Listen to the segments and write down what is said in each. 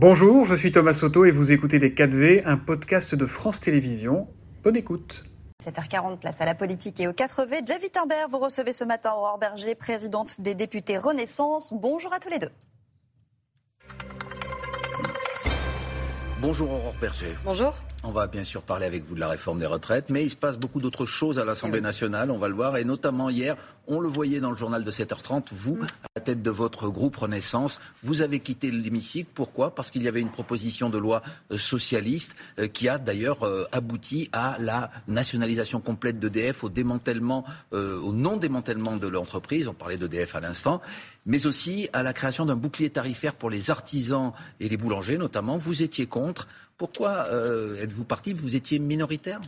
Bonjour, je suis Thomas Soto et vous écoutez Les 4V, un podcast de France Télévisions. Bonne écoute. 7h40, place à la politique et aux 4V. Javi Timbert, vous recevez ce matin Aurore Berger, présidente des députés Renaissance. Bonjour à tous les deux. Bonjour Aurore Berger. Bonjour. On va bien sûr parler avec vous de la réforme des retraites, mais il se passe beaucoup d'autres choses à l'Assemblée nationale, on va le voir, et notamment hier, on le voyait dans le journal de 7h30, vous, mm. à la tête de votre groupe Renaissance, vous avez quitté l'hémicycle. Pourquoi? Parce qu'il y avait une proposition de loi euh, socialiste euh, qui a d'ailleurs euh, abouti à la nationalisation complète d'EDF, au démantèlement, au non-démantèlement de l'entreprise, on parlait d'EDF à l'instant, mais aussi à la création d'un bouclier tarifaire pour les artisans et les boulangers notamment. Vous étiez contre. Pourquoi êtes-vous parti? Vous étiez minoritaire?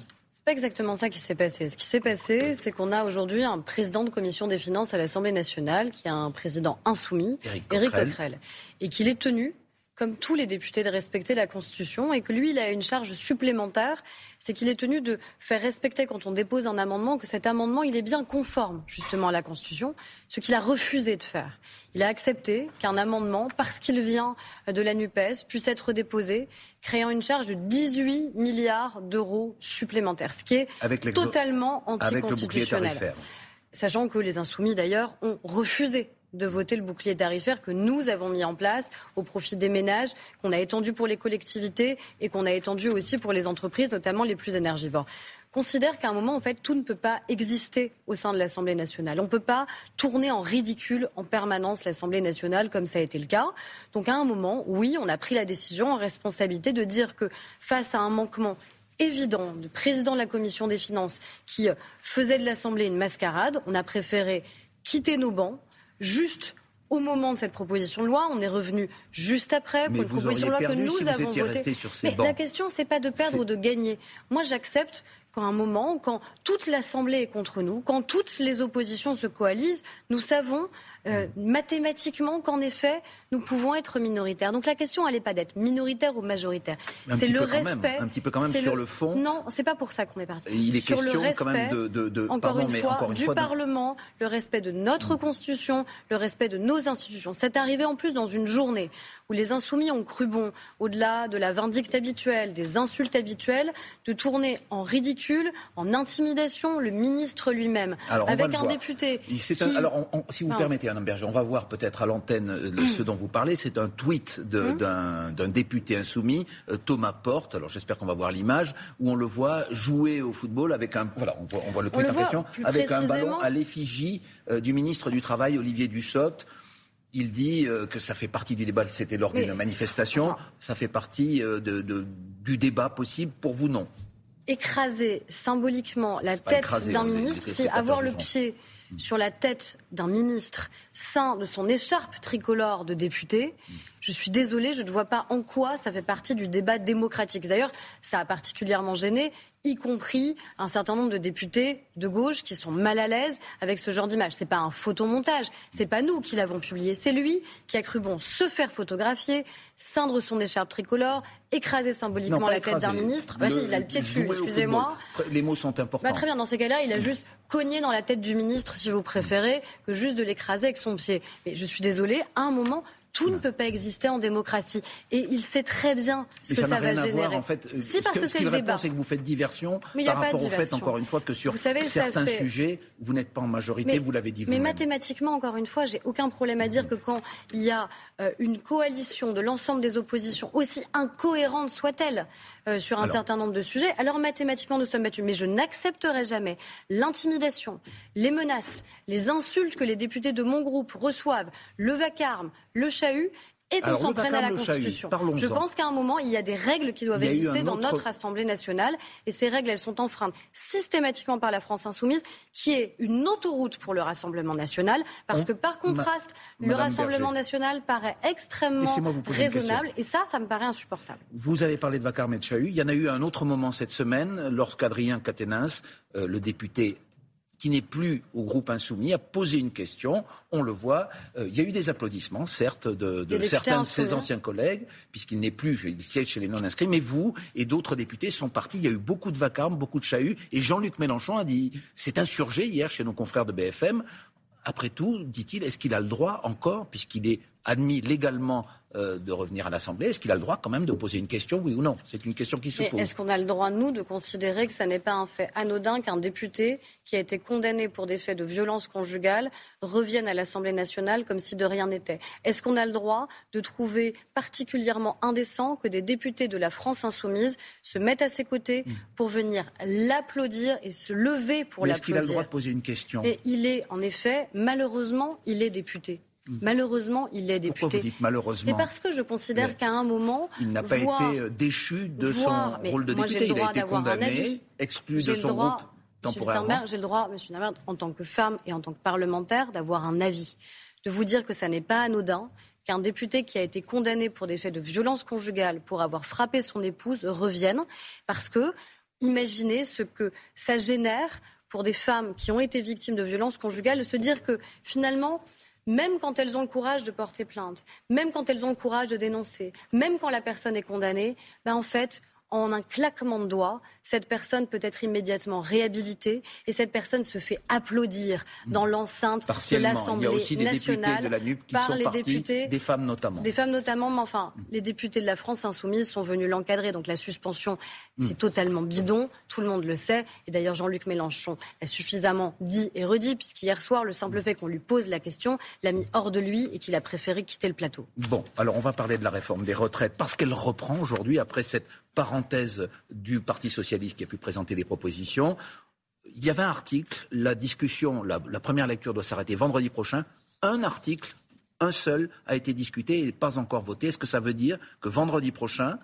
Pas exactement ça qui s'est passé. Ce qui s'est passé, c'est qu'on a aujourd'hui un président de commission des finances à l'Assemblée nationale qui a un président insoumis, Éric Coquerel, et qu'il est tenu comme tous les députés, de respecter la Constitution et que lui, il a une charge supplémentaire, c'est qu'il est tenu de faire respecter quand on dépose un amendement que cet amendement, il est bien conforme justement à la Constitution, ce qu'il a refusé de faire. Il a accepté qu'un amendement, parce qu'il vient de la NUPES, puisse être déposé, créant une charge de 18 milliards d'euros supplémentaires, ce qui est totalement anticonstitutionnel. Sachant que les insoumis, d'ailleurs, ont refusé de voter le bouclier tarifaire que nous avons mis en place au profit des ménages, qu'on a étendu pour les collectivités et qu'on a étendu aussi pour les entreprises, notamment les plus énergivores considère qu'à un moment, en fait, tout ne peut pas exister au sein de l'Assemblée nationale. On ne peut pas tourner en ridicule en permanence l'Assemblée nationale comme ça a été le cas. Donc à un moment, oui, on a pris la décision en responsabilité de dire que face à un manquement évident du président de la Commission des finances qui faisait de l'Assemblée une mascarade, on a préféré quitter nos bancs juste au moment de cette proposition de loi. On est revenu juste après pour une proposition de loi que nous avons votée. Mais la question, c'est pas de perdre ou de gagner. Moi, j'accepte qu'à un moment, quand toute l'Assemblée est contre nous, quand toutes les oppositions se coalisent, nous savons euh, mathématiquement qu'en effet, nous pouvons être minoritaires. Donc la question, elle n'est pas d'être minoritaire ou majoritaire. C'est le respect. un petit peu quand même sur le, fond. Non, c'est pas pour ça qu'on est parti. Il est sur question le respect, quand même de, encore, une fois, encore une du Parlement, le respect de notre Constitution, le respect de nos institutions. C'est arrivé en plus dans une journée où les insoumis ont cru bon, au-delà de la vindicte habituelle, des insultes habituelles, de tourner en ridicule, en intimidation le ministre lui-même, avec un député. alors, si vous permettez, on va voir peut-être à l'antenne euh, ce dont vous parlez. C'est un tweet hum. d'un député insoumis, euh, Thomas Porte. Alors j'espère qu'on va voir l'image où on le voit jouer au football avec un. Voilà, on voit, le tweet en question avec un ballon à l'effigie euh, du ministre du Travail, Olivier Dussopt. Il dit que ça fait partie du débat, c'était lors d'une manifestation, ça fait partie du débat possible. Pour vous, non? Écraser symboliquement la tête d'un ministre, c'est avoir le pied sur la tête d'un ministre saint de son écharpe tricolore de député, je suis désolée, je ne vois pas en quoi ça fait partie du débat démocratique. D'ailleurs, ça a particulièrement gêné y compris un certain nombre de députés de gauche qui sont mal à l'aise avec ce genre d'image. C'est pas un photomontage, c'est pas nous qui l'avons publié, c'est lui qui a cru bon se faire photographier, ceindre son écharpe tricolore, écraser symboliquement la tête d'un ministre. Bah, il a le pied dessus, excusez-moi. Les mots sont importants. Bah, très bien, dans ces cas-là, il a juste cogné dans la tête du ministre, si vous préférez, que juste de l'écraser avec son pied. Mais je suis désolée, à un moment, tout ne peut pas exister en démocratie. Et il sait très bien ce que ça, va générer. en fait. Si, parce que, c'est le débat. c'est que vous faites diversion par rapport au fait, encore une fois, que sur certains sujets, vous n'êtes pas en majorité, vous l'avez dit Mais mathématiquement, encore une fois, j'ai aucun problème à dire que quand il y a une coalition de l'ensemble des oppositions, aussi incohérente soit-elle, euh, sur un certain nombre de sujets, alors mathématiquement nous sommes battus. Mais je n'accepterai jamais l'intimidation, les menaces, les insultes que les députés de mon groupe reçoivent, le vacarme, le chahut et qu'on s'en prenne à la Constitution. Je pense qu'à un moment, il y a des règles qui doivent exister dans notre Assemblée nationale, et ces règles, elles sont enfreintes systématiquement par la France insoumise, qui est une autoroute pour le Rassemblement national, parce que par contraste, le Rassemblement national paraît extrêmement raisonnable, et ça, ça me paraît insupportable. Vous avez parlé de Vacar et Il y en a eu un autre moment cette semaine, lorsqu'Adrien Caténins, euh, le député qui n'est plus au groupe insoumis, a posé une question. On le voit. Euh, il y a eu des applaudissements, certes, de, certains de ses anciens collègues, puisqu'il n'est plus, il siège chez les non-inscrits. Mais vous et d'autres députés sont partis. Il y a eu beaucoup de vacarmes, beaucoup de chahuts. Et Jean-Luc Mélenchon a dit, c'est insurgé hier chez nos confrères de BFM. Après tout, dit-il, est-ce qu'il a le droit encore, puisqu'il est admis légalement euh, de revenir à l'Assemblée, est-ce qu'il a le droit quand même de poser une question, oui ou non? C'est une question qui se pose. Est-ce qu'on a le droit, nous, de considérer que ce n'est pas un fait anodin qu'un député qui a été condamné pour des faits de violence conjugale revienne à l'Assemblée nationale comme si de rien n'était? Est-ce qu'on a le droit de trouver particulièrement indécent que des députés de la France insoumise se mettent à ses côtés mm. pour venir l'applaudir et se lever pour l'applaudir Est-ce qu'il a le droit de poser une question? Et il est, en effet, malheureusement, il est député. Mm. Malheureusement, il est député. Pourquoi vous dites malheureusement Mais parce que je considère qu'à un moment, il n'a pas été euh, déchu de son rôle de député. il a été condamné, exclu de son groupe temporairement. J'ai le droit, Monsieur Nambert, en tant que femme et en tant que parlementaire, d'avoir un avis, de vous dire que ça n'est pas anodin qu'un député qui a été condamné pour des faits de violence conjugale, pour avoir frappé son épouse, revienne, parce que imaginez ce que ça génère pour des femmes qui ont été victimes de violences conjugales, de se dire que finalement même quand elles ont le courage de porter plainte, même quand elles ont le courage de dénoncer, même quand la personne est condamnée, ben en fait, en un claquement de doigts, cette personne peut être immédiatement réhabilitée et cette personne se fait applaudir dans l'enceinte de l'Assemblée nationale par les députés, des femmes notamment. Des femmes notamment, mais enfin, les députés de la France insoumise sont venus l'encadrer. Donc la suspension, c'est hmm. totalement bidon, tout le monde le sait. Et d'ailleurs, Jean-Luc Mélenchon l'a suffisamment dit et redit, puisqu'hier soir, le simple fait qu'on lui pose la question l'a mis hors de lui et qu'il a préféré quitter le plateau. Bon, alors on va parler de la réforme des retraites parce qu'elle reprend aujourd'hui après cette parenthèse du Parti socialiste qui a pu présenter des propositions. Il y avait un article, la discussion, la, première lecture doit s'arrêter vendredi prochain. Un article, un seul, a été discuté et pas encore voté. Est-ce que ça veut dire que vendredi prochain,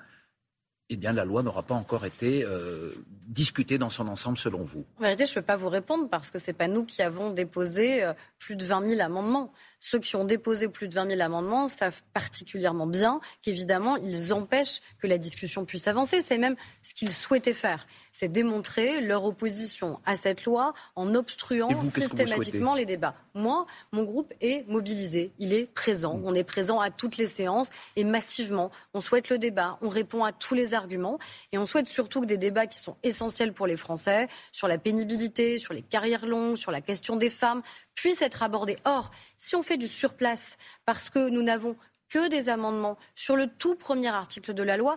eh bien, la loi n'aura pas encore été euh, discutée dans son ensemble, selon vous? En vérité, je ne peux pas vous répondre parce que ce n'est pas nous qui avons déposé euh, plus de 20 000 amendements. Ceux qui ont déposé plus de 20 000 amendements savent particulièrement bien qu'évidemment, ils empêchent que la discussion puisse avancer. C'est même ce qu'ils souhaitaient faire. C'est démontrer leur opposition à cette loi en obstruant systématiquement les débats. Moi, mon groupe est mobilisé. Il est présent. On est présent à toutes les séances et massivement. On souhaite le débat. On répond à tous les arguments. Et on souhaite surtout que des débats qui sont essentiels pour les Français, sur la pénibilité, sur les carrières longues, sur la question des femmes, puissent être abordés. Or, si on fait du surplace parce que nous n'avons que des amendements sur le tout premier article de la loi,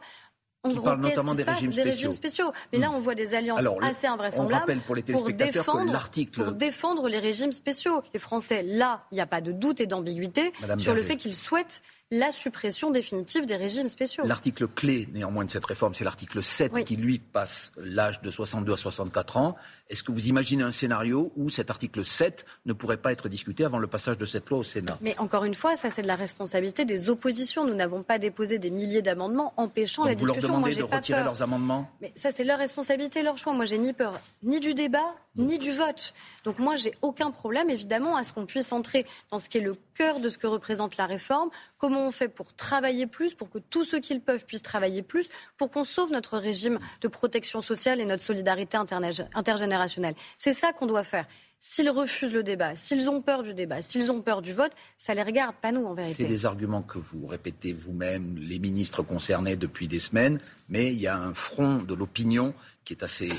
on parle notamment des, régimes, spéciaux. Mais là, on voit des alliances assez invraisemblables pour, défendre, pour défendre les régimes spéciaux. Les Français, là, il n'y a pas de doute et d'ambiguïté sur le fait qu'ils souhaitent la suppression définitive des régimes spéciaux. L'article clé, néanmoins, de cette réforme, c'est l'article 7 qui, lui, passe l'âge de 62 à 64 ans. Est-ce que vous imaginez un scénario où cet article 7 ne pourrait pas être discuté avant le passage de cette loi au Sénat? Mais encore une fois, ça, c'est de la responsabilité des oppositions. Nous n'avons pas déposé des milliers d'amendements empêchant la discussion. Vous leur demandez de retirer leurs amendements? Mais ça, c'est leur responsabilité, leur choix. Moi, j'ai ni peur ni du débat, ni du vote. Donc moi, j'ai aucun problème, évidemment, à ce qu'on puisse entrer dans ce qui est le cœur de ce que représente la réforme, comment on fait pour travailler plus, pour que tous ceux qui le peuvent puissent travailler plus, pour qu'on sauve notre régime de protection sociale et notre solidarité intergénérationnelle. C'est ça qu'on doit faire. S'ils refusent le débat, s'ils ont peur du débat, s'ils ont peur du vote, ça les regarde, pas nous en vérité. C'est des arguments que vous répétez vous-même, les ministres concernés depuis des semaines, mais il y a un front de l'opinion qui est assez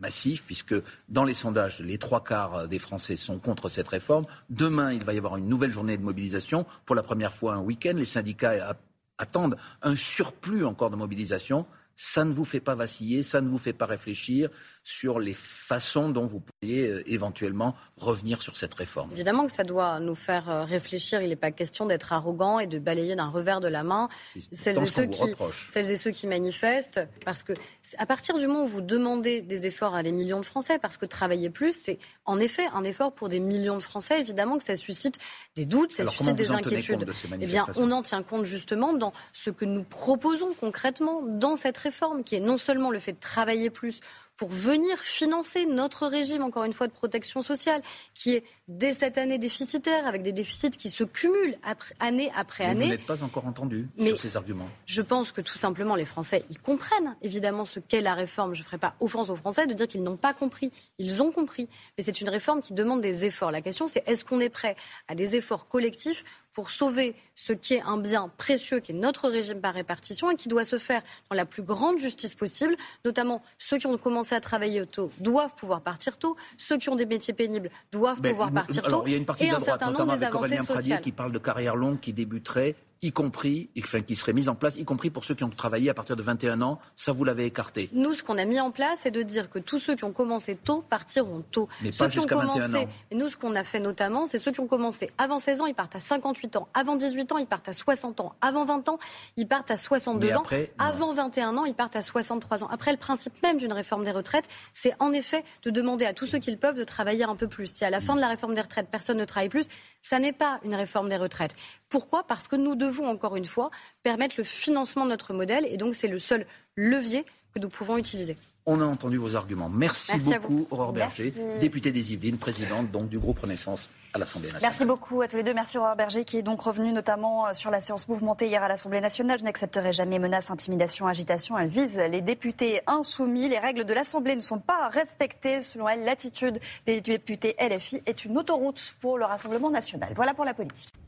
massif, puisque dans les sondages, les trois quarts des Français sont contre cette réforme. Demain, il va y avoir une nouvelle journée de mobilisation, pour la première fois un week-end. Les syndicats attendent un surplus encore de mobilisation ça ne vous fait pas vaciller, ça ne vous fait pas réfléchir sur les façons dont vous pourriez euh, éventuellement revenir sur cette réforme Évidemment que ça doit nous faire euh, réfléchir. Il n'est pas question d'être arrogant et de balayer d'un revers de la main celles et, ceux qui, celles et ceux qui manifestent. Parce que à partir du moment où vous demandez des efforts à des millions de Français, parce que travailler plus, c'est en effet un effort pour des millions de Français, évidemment que ça suscite des doutes, ça suscite des inquiétudes. De eh bien, on en tient compte justement dans ce que nous proposons concrètement dans cette réforme réforme qui est non seulement le fait de travailler plus pour venir financer notre régime, encore une fois, de protection sociale, qui est dès cette année déficitaire, avec des déficits qui se cumulent année après année. Vous n'êtes pas encore entendu sur ces arguments. Je pense que tout simplement les Français, ils comprennent évidemment ce qu'est la réforme. Je ne ferai pas offense aux Français de dire qu'ils n'ont pas compris. Ils ont compris. Mais c'est une réforme qui demande des efforts. La question, c'est est-ce qu'on est prêt à des efforts collectifs pour sauver ce qui est un bien précieux, qui est notre régime par répartition et qui doit se faire dans la plus grande justice possible. Notamment, ceux qui ont commencé à travailler tôt doivent pouvoir partir tôt. Ceux qui ont des métiers pénibles doivent pouvoir partir tôt. Il y a une partie de la droite, notamment avec Aurélien Pradier, qui parle de carrière longue qui débuterait y compris, enfin, qui serait mise en place, y compris pour ceux qui ont travaillé à partir de 21 ans. Ça, vous l'avez écarté. Nous, ce qu'on a mis en place, c'est de dire que tous ceux qui ont commencé tôt partiront tôt. Mais ceux pas qui ont commencé, 21 ans. Et nous, ce qu'on a fait notamment, c'est ceux qui ont commencé avant 16 ans, ils partent à 58 ans. Avant 18 ans, ils partent à 60 ans. Avant 20 ans, ils partent à 62 ans. avant 21 ans, ils partent à 63 ans. Après, le principe même d'une réforme des retraites, c'est en effet de demander à tous ceux qui le peuvent de travailler un peu plus. Si à la fin de la réforme des retraites, personne ne travaille plus, ça n'est pas une réforme des retraites. Pourquoi? Parce que nous devons, encore une fois, permettre le financement de notre modèle. Et donc, c'est le seul levier que nous pouvons utiliser. On a entendu vos arguments. Merci, beaucoup, Aurore Berger, députée des Yvelines, présidente donc, du groupe Renaissance à l'Assemblée nationale. Merci beaucoup à tous les deux. Merci Aurore Berger qui est donc revenu notamment euh, sur la séance mouvementée hier à l'Assemblée nationale. Je n'accepterai jamais menaces, intimidation, agitation. Elle vise les députés insoumis. Les règles de l'Assemblée ne sont pas respectées. Selon elle, l'attitude des députés LFI est une autoroute pour le Rassemblement national. Voilà pour la politique.